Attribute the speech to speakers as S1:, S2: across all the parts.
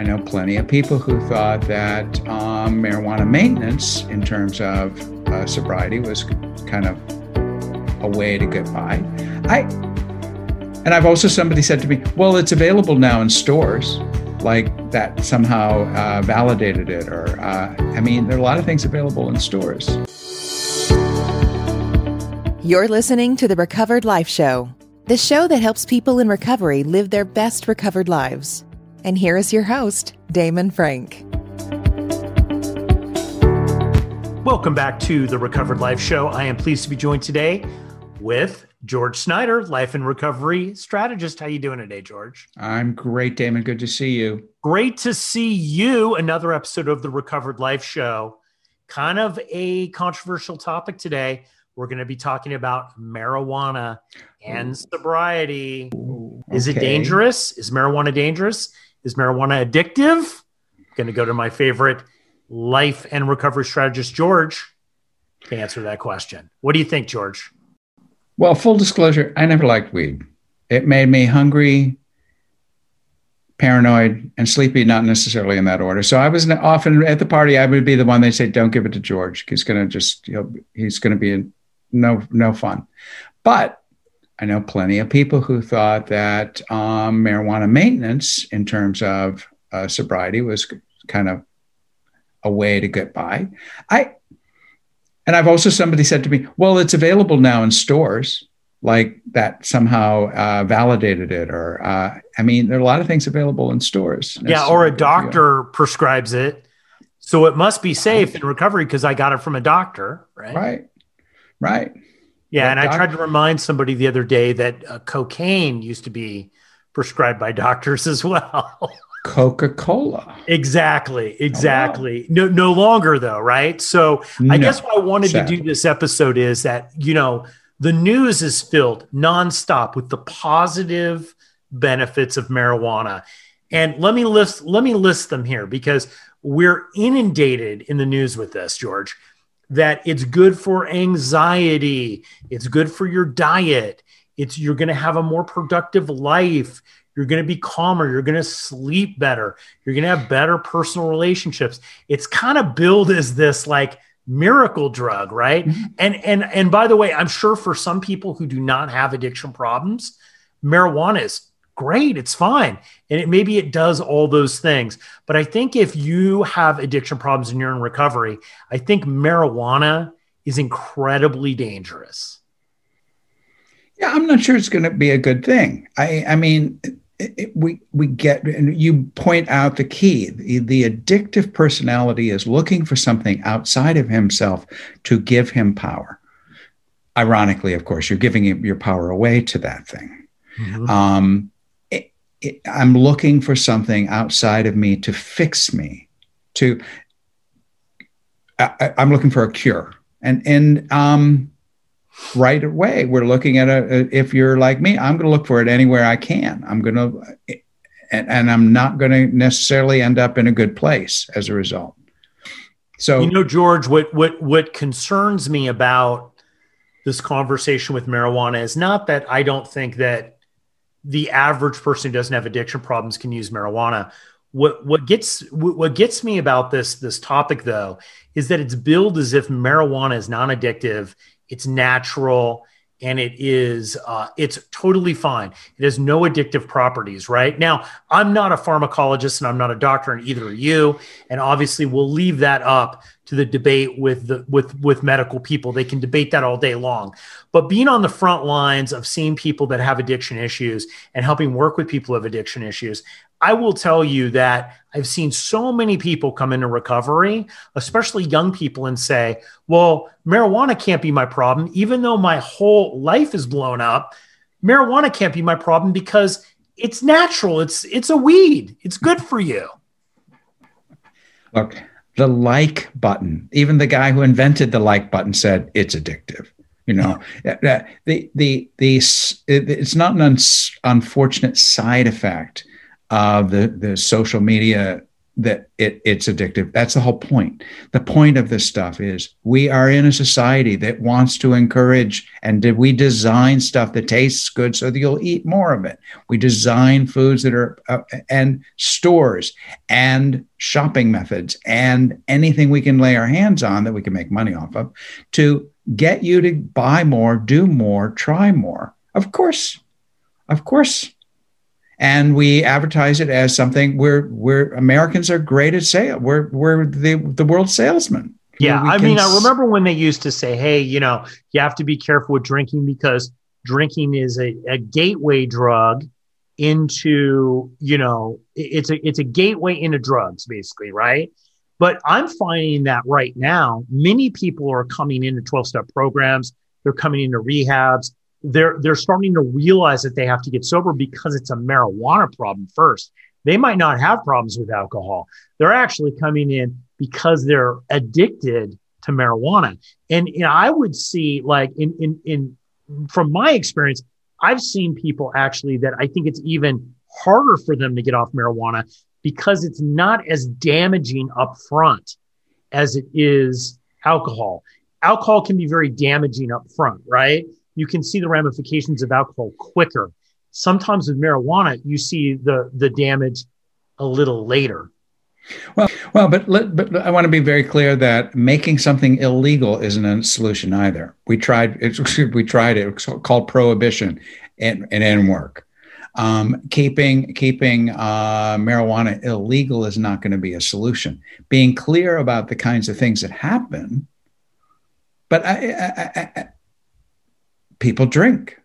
S1: I know plenty of people who thought that um, marijuana maintenance, in terms of uh, sobriety, was kind of a way to get by. I and I've also somebody said to me, "Well, it's available now in stores." Like that somehow uh, validated it, or uh, I mean, there are a lot of things available in stores.
S2: You're listening to the Recovered Life Show, the show that helps people in recovery live their best recovered lives. And here is your host, Damon Frank.
S3: Welcome back to the Recovered Life Show. I am pleased to be joined today with George Snyder, life and recovery strategist. How you doing today, George?
S1: I'm great, Damon. Good to see you.
S3: Great to see you. Another episode of the Recovered Life Show. Kind of a controversial topic today. We're going to be talking about marijuana and sobriety.
S1: Ooh,
S3: Is it dangerous? Is marijuana dangerous? Is marijuana addictive? I'm going to go to my favorite life and recovery strategist, George, to answer that question. What do you think, George?
S1: Well, full disclosure, I never liked weed. It made me hungry, paranoid, and sleepy, not necessarily in that order. So I was often at the party, I would be the one they say, don't give it to George. He's going to just, he's going to be no, no fun. But I know plenty of people who thought that um, marijuana maintenance, in terms of uh, sobriety, was kind of a way to get by. I, and I've also somebody said to me, well, it's available now in stores. Like that somehow uh, validated it, or uh, I mean, there are a lot of things available in stores.
S3: Yeah, or a doctor prescribes it, so it must be safe in recovery because I got it from a doctor, right?
S1: Right, right.
S3: Yeah,
S1: That
S3: and I tried to remind somebody the other day that uh, cocaine used to be prescribed by doctors as well.
S1: Coca Cola.
S3: exactly, exactly. No, no longer though, right? So I guess what I wanted to do this episode is that you know the news is filled nonstop with the positive benefits of marijuana, and let me list let me list them here because we're inundated in the news with this, George. That it's good for anxiety, it's good for your diet, it's you're going to have a more productive life. You're going to be calmer. You're going to sleep better. You're going to have better personal relationships. It's kind of billed as this like miracle drug, right? Mm-hmm. And and and by the way, I'm sure for some people who do not have addiction problems, marijuana is great. It's fine. And it maybe it does all those things. But I think if you have addiction problems and you're in recovery, I think marijuana is incredibly dangerous.
S1: Yeah, I'm not sure it's going to be a good thing. I, I mean, it, it, we we get and you point out the key. The, the addictive personality is looking for something outside of himself to give him power. Ironically, of course, you're giving your power away to that thing. Um, I'm looking for something outside of me to fix me. To I, I'm looking for a cure, and and um, right away we're looking at a- if you're like me i'm going to look for it anywhere i can i'm going to and, and i'm not going to necessarily end up in a good place as a result so
S3: You know, George, what what what concerns me about this conversation with marijuana is not that I don't think that the average person who doesn't have addiction problems can use marijuana. What what gets what gets me about this this topic though is that it's billed as if marijuana is non-addictive, it's natural, and it is uh, it's totally fine. It has no addictive properties. Right now, I'm not a pharmacologist and I'm not a doctor, and either are you. And obviously, we'll leave that up to the debate with the with with medical people. They can debate that all day long. But being on the front lines of seeing people that have addiction issues and helping work with people who have addiction issues, I will tell you that I've seen so many people come into recovery, especially young people, and say, well, marijuana can't be my problem, even though my whole life is blown up. Marijuana can't be my problem because it's natural. It's it's a weed. It's good for you.
S1: look the like button. Even the guy who invented the like button said it's addictive. You know Uh, the the the it's not an uns- unfortunate side effect of the the social media that it, it's addictive. That's the whole point. The point of this stuff is we are in a society that wants to encourage, and did we design stuff that tastes good so that you'll eat more of it? We design foods that are uh, and stores and shopping methods and anything we can lay our hands on that we can make money off of to get you to buy more, do more, try more. Of course, of course and we advertise it as something where where Americans are great at sale. We're we're the the world salesman.
S3: Yeah, I mean, I remember when they used to say, "Hey, you know, you have to be careful with drinking because drinking is a, a gateway drug into, you know, it's a it's a gateway into drugs, basically, right?" But I'm finding that right now, many people are coming into 12 step programs. They're coming into rehabs they're they're starting to realize that they have to get sober because it's a marijuana problem first. They might not have problems with alcohol. They're actually coming in because they're addicted to marijuana. And know, I would see like in in in from my experience, I've seen people actually that I think it's even harder for them to get off marijuana because it's not as damaging up front as it is alcohol. Alcohol can be very damaging up front, right? You can see the ramifications of alcohol quicker. Sometimes with marijuana, you see the the damage a little later.
S1: Well, well, but let, but I want to be very clear that making something illegal isn't a solution either. We tried it. We tried it. Called prohibition, and it didn't work. Um, keeping keeping uh, marijuana illegal is not going to be a solution. Being clear about the kinds of things that happen, but I, I, I, people drink.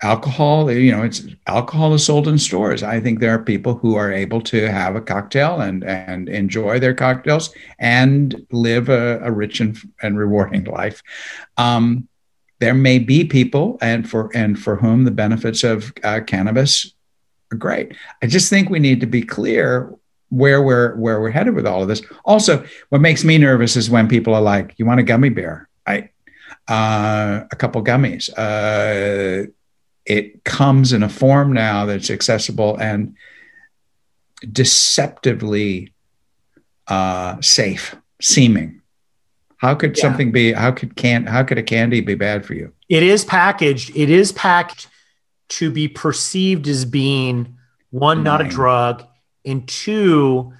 S1: Alcohol you know it's alcohol is sold in stores. I think there are people who are able to have a cocktail and and enjoy their cocktails and live a, a rich and, and rewarding life. Um, there may be people and for and for whom the benefits of uh, cannabis are great. I just think we need to be clear where we're where we're headed with all of this. Also what makes me nervous is when people are like you want a gummy bear? I uh, a couple gummies. Uh, it comes in a form now that's accessible and deceptively uh, safe seeming. How could yeah. something be? How could can? How could a candy be bad for you?
S3: It is packaged. It is packed to be perceived as being one, not a drug, and two,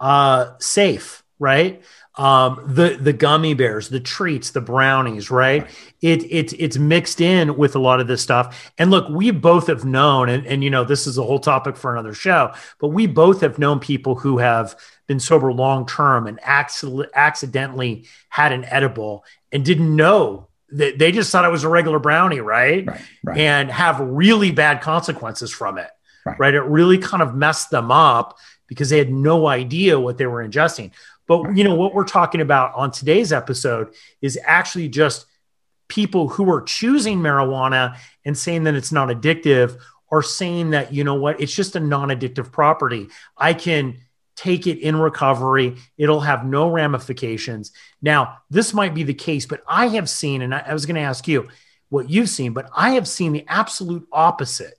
S3: uh, safe. Right um, the the gummy bears, the treats, the brownies, right? It it's it's mixed in with a lot of this stuff. And look, we both have known, and, and you know, this is a whole topic for another show, but we both have known people who have been sober long term and accidentally accidentally had an edible and didn't know that they just thought it was a regular brownie, right? Right, right. And have really bad consequences from it. Right. right. It really kind of messed them up because they had no idea what they were ingesting. But you know what we're talking about on today's episode is actually just people who are choosing marijuana and saying that it's not addictive or saying that you know what it's just a non-addictive property. I can take it in recovery. It'll have no ramifications. Now, this might be the case, but I have seen and I, I was going to ask you what you've seen, but I have seen the absolute opposite.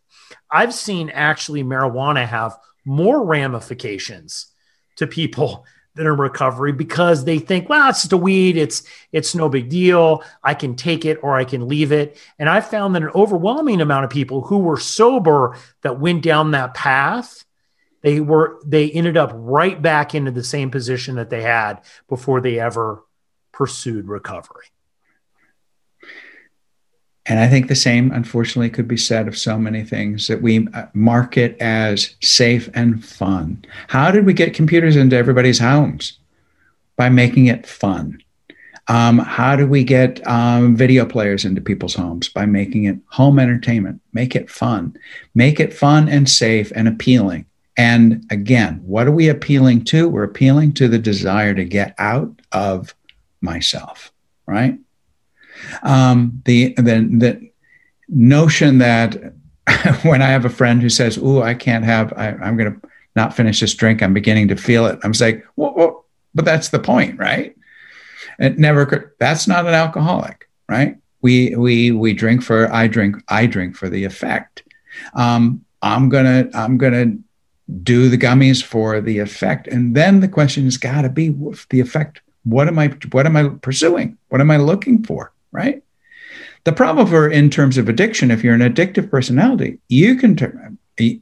S3: I've seen actually marijuana have more ramifications to people that are in recovery because they think, well, it's just a weed. It's it's no big deal. I can take it or I can leave it. And I found that an overwhelming amount of people who were sober that went down that path, they were they ended up right back into the same position that they had before they ever pursued recovery.
S1: And I think the same, unfortunately, could be said of so many things that we uh, market as safe and fun. How did we get computers into everybody's homes? By making it fun. Um, how do we get um, video players into people's homes? By making it home entertainment. Make it fun. Make it fun and safe and appealing. And again, what are we appealing to? We're appealing to the desire to get out of myself, right? Um, the, the, the notion that when I have a friend who says, "Ooh, I can't have, I, am going to not finish this drink. I'm beginning to feel it." I'm like, well, well, but that's the point, right? It never. That's not an alcoholic, right? We we we drink for I drink I drink for the effect. Um, I'm gonna I'm gonna do the gummies for the effect. And then the question has got to be the effect. What am I what am I pursuing? What am I looking for? Right? The problem for in terms of addiction, if you're an addictive personality, you can you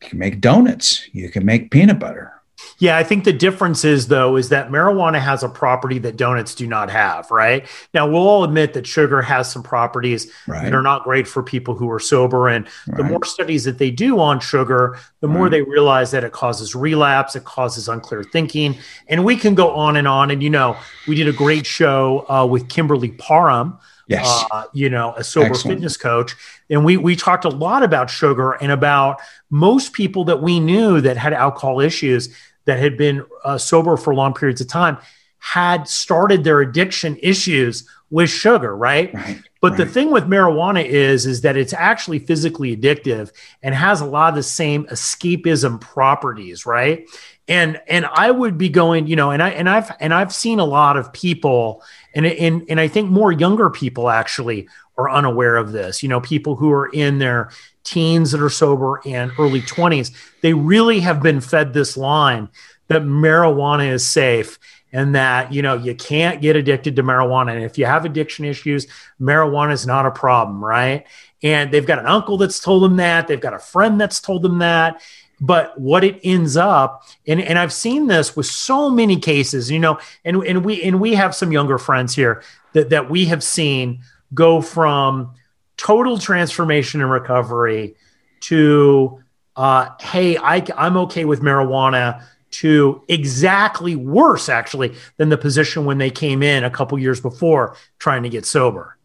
S1: can make donuts, you can make peanut butter,
S3: yeah, I think the difference is though is that marijuana has a property that donuts do not have, right? Now we'll all admit that sugar has some properties right. that are not great for people who are sober and right. the more studies that they do on sugar, the more right. they realize that it causes relapse, it causes unclear thinking, and we can go on and on and you know, we did a great show uh, with Kimberly Parham
S1: Yes.
S3: Uh, you know, a sober Excellent. fitness coach. And we we talked a lot about sugar and about most people that we knew that had alcohol issues that had been uh, sober for long periods of time had started their addiction issues with sugar, right? right but right. the thing with marijuana is is that it's actually physically addictive and has a lot of the same escapism properties, right? And and I would be going, you know, and I and I've and I've seen a lot of people and and and I think more younger people actually are unaware of this. You know, people who are in their teens that are sober and early 20s, they really have been fed this line that marijuana is safe and that you know you can't get addicted to marijuana. And if you have addiction issues marijuana is not a problem right? And they've got an uncle that's told them that. They've got a friend that's told them that. But what it ends up and, and i've seen this with so many cases you know and, and we and we have some younger friends here that, that we have seen go from total transformation and recovery to uh, hey I, i'm okay with marijuana to exactly worse actually than the position when they came in a couple years before trying to get sober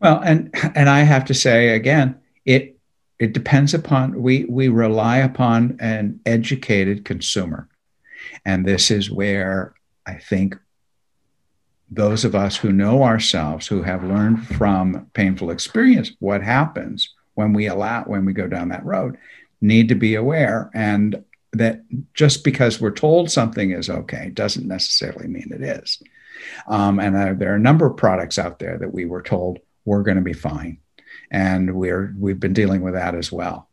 S1: well and and i have to say again it it depends upon we we rely upon an educated consumer and this is where i think those of us who know ourselves, who have learned from painful experience what happens when we allow, when we go down that road, need to be aware. And that just because we're told something is okay doesn't necessarily mean it is. Um, and uh, there are a number of products out there that we were told we're going to be fine. And we're, we've been dealing with that as well.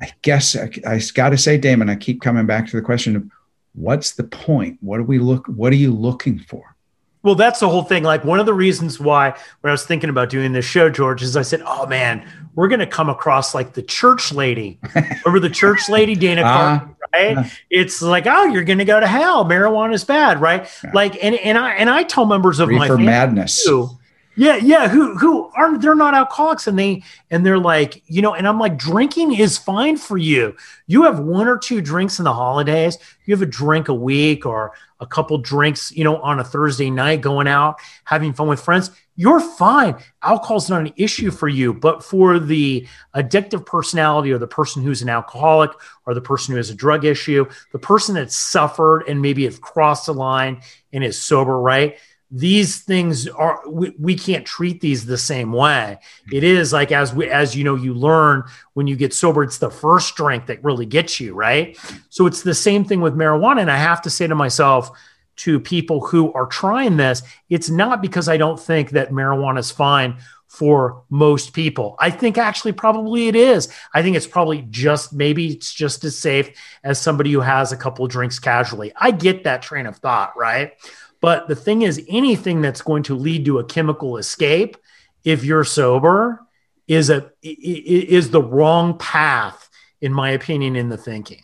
S1: I guess I, I got to say, Damon, I keep coming back to the question of what's the point? What do we look, what are you looking for?
S3: Well, that's the whole thing. Like one of the reasons why when I was thinking about doing this show, George, is I said, "Oh man, we're going to come across like the church lady. Remember the church lady, Dana uh, right? Uh, it's like, oh, you're going to go to hell. Marijuana is bad, right? Yeah. Like, and and I and I tell members of my family
S1: madness. Too,
S3: yeah, yeah, who who aren't they're not alcoholics and they and they're like, you know, and I'm like drinking is fine for you. You have one or two drinks in the holidays, you have a drink a week or a couple drinks, you know, on a Thursday night going out, having fun with friends, you're fine. Alcohol's not an issue for you, but for the addictive personality or the person who's an alcoholic or the person who has a drug issue, the person that's suffered and maybe have crossed the line and is sober, right? These things are we, we can't treat these the same way. Mm-hmm. It is like as we as you know you learn when you get sober it's the first drink that really gets you right? So it's the same thing with marijuana. And i have to say to myself to people who are trying this it's not because i don't think that marijuana is fine for most people. I think actually probably it is. I think it's probably just maybe it's just as safe as somebody who has a couple of drinks casually. I get that train of thought right but the thing is, anything that's going to lead to a chemical escape, if you're sober, is a is the wrong path, in my opinion, in the thinking.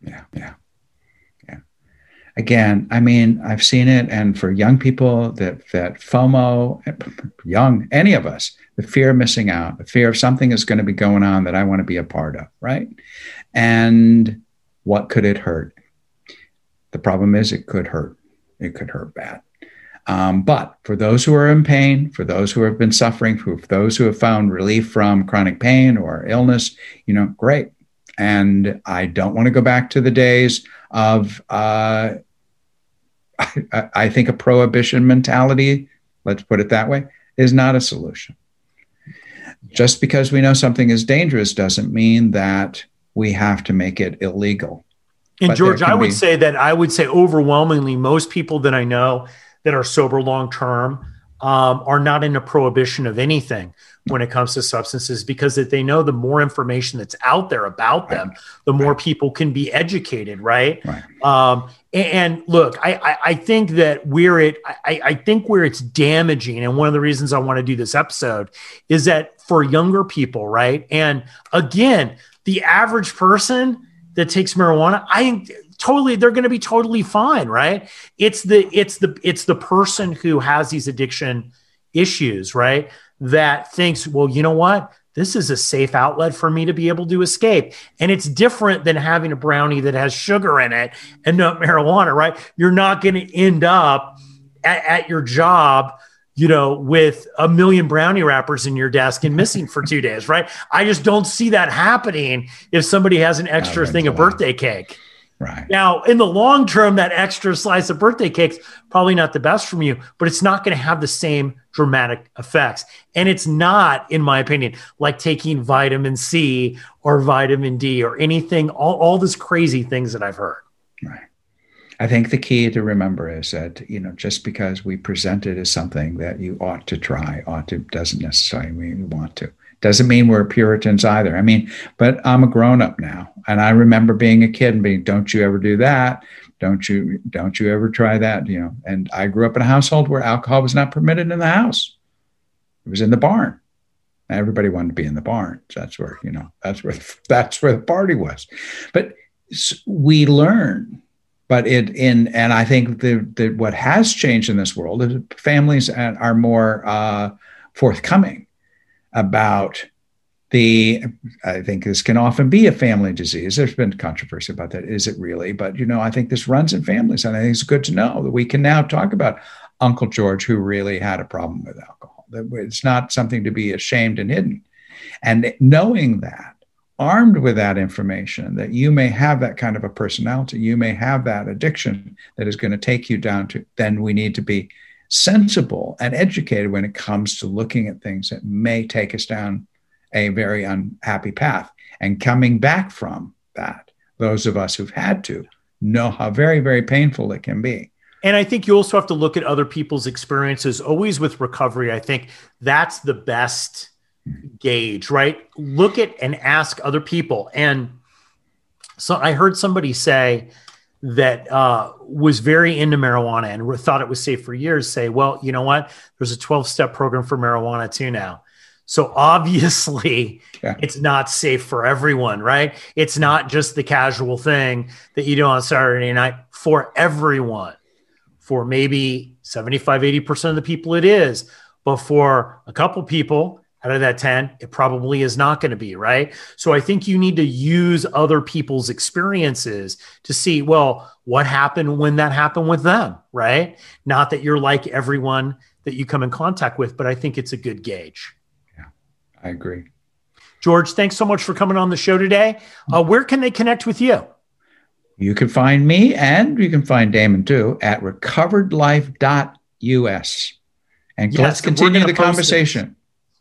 S1: Yeah, yeah, yeah. Again, I mean, I've seen it, and for young people, that that FOMO, young, any of us, the fear of missing out, the fear of something is going to be going on that I want to be a part of, right? And what could it hurt? The problem is, it could hurt it could hurt bad. Um, but for those who are in pain, for those who have been suffering, for those who have found relief from chronic pain or illness, you know, great. And I don't want to go back to the days of, uh, I, I think, a prohibition mentality, let's put it that way, is not a solution. Just because we know something is dangerous doesn't mean that we have to make it illegal.
S3: And George, I would be... say that I would say overwhelmingly most people that I know that are sober long term um, are not in a prohibition of anything when it comes to substances because that they know the more information that's out there about them, the more people can be educated, right?
S1: Right.
S3: Um, and, and look, I, I, I think that where it, I, I think where it's damaging, and one of the reasons I want to do this episode is that for younger people, right? And again, the average person that takes marijuana, I totally they're going to be totally fine, right? It's the it's the it's the person who has these addiction issues, right? That thinks, well, you know what? This is a safe outlet for me to be able to escape. And it's different than having a brownie that has sugar in it and not marijuana, right? You're not going to end up at, at your job you know, with a million brownie wrappers in your desk and missing for two days, right? I just don't see that happening if somebody has an extra thing of birthday cake.
S1: Right.
S3: Now, in the long term, that extra slice of birthday cake's probably not the best from you, but it's not going to have the same dramatic effects. And it's not, in my opinion, like taking vitamin C or vitamin D or anything, all, all these crazy things that I've heard.
S1: Right. I think the key to remember is that, you know, just because we present it as something that you ought to try, ought to, doesn't necessarily mean you want to. Doesn't mean we're Puritans either. I mean, but I'm a grown up now, and I remember being a kid and being, "Don't you ever do that? Don't you? Don't you ever try that?" You know. And I grew up in a household where alcohol was not permitted in the house; it was in the barn. Everybody wanted to be in the barn. So that's where you know. That's where that's where the party was. But we learn but it in and I think the, the what has changed in this world is families are more uh, forthcoming about the i think this can often be a family disease. There's been controversy about that. Is it really? But you know i think this runs in families and i think it's good to know that we can now talk about uncle george who really had a problem with alcohol. That it's not something to be ashamed and hidden. And knowing that armed with that information that you may have that kind of a personality you may have that addiction that is going to take you down to then we need to be sensible and educated when it comes to looking at things that may take us down a very unhappy path. And coming back from that, those of us who've had to know how very, very painful it can be.
S3: And I think you also have to look at other people's experiences. Always with recovery, I think that's the best gauge, right? Look at and ask other people. And so I heard somebody say, that uh, was very into marijuana and thought it was safe for years say, well, you know what? There's a 12 step program for marijuana too now. So obviously, yeah. it's not safe for everyone, right? It's not just the casual thing that you do on Saturday night for everyone. For maybe 75, 80% of the people, it is. But for a couple people, out of that 10, it probably is not going to be, right? So I think you need to use other people's experiences to see, well, what happened when that happened with them, right? Not that you're like everyone that you come in contact with, but I think it's a good gauge.
S1: Yeah, I agree.
S3: George, thanks so much for coming on the show today. Uh, where can they connect with you?
S1: You can find me and you can find Damon too at recoveredlife.us. And yes, let's continue the conversation.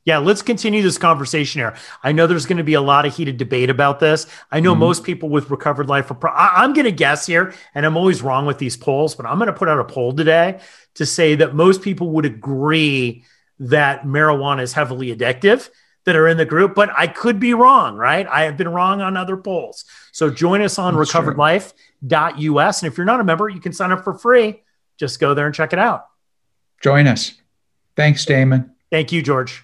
S3: Yeah, let's continue this conversation here. I know there's going to be a lot of heated debate about this. I know mm-hmm. most people with recovered life are. Pro- I- I'm going to guess here, and I'm always wrong with these polls, but I'm going to put out a poll today to say that most people would agree that marijuana is heavily addictive that are in the group, but I could be wrong, right? I have been wrong on other polls. So join us on That's recoveredlife.us. And if you're not a member, you can sign up for free. Just go there and check it out.
S1: Join us. Thanks, Damon.
S3: Thank you, George.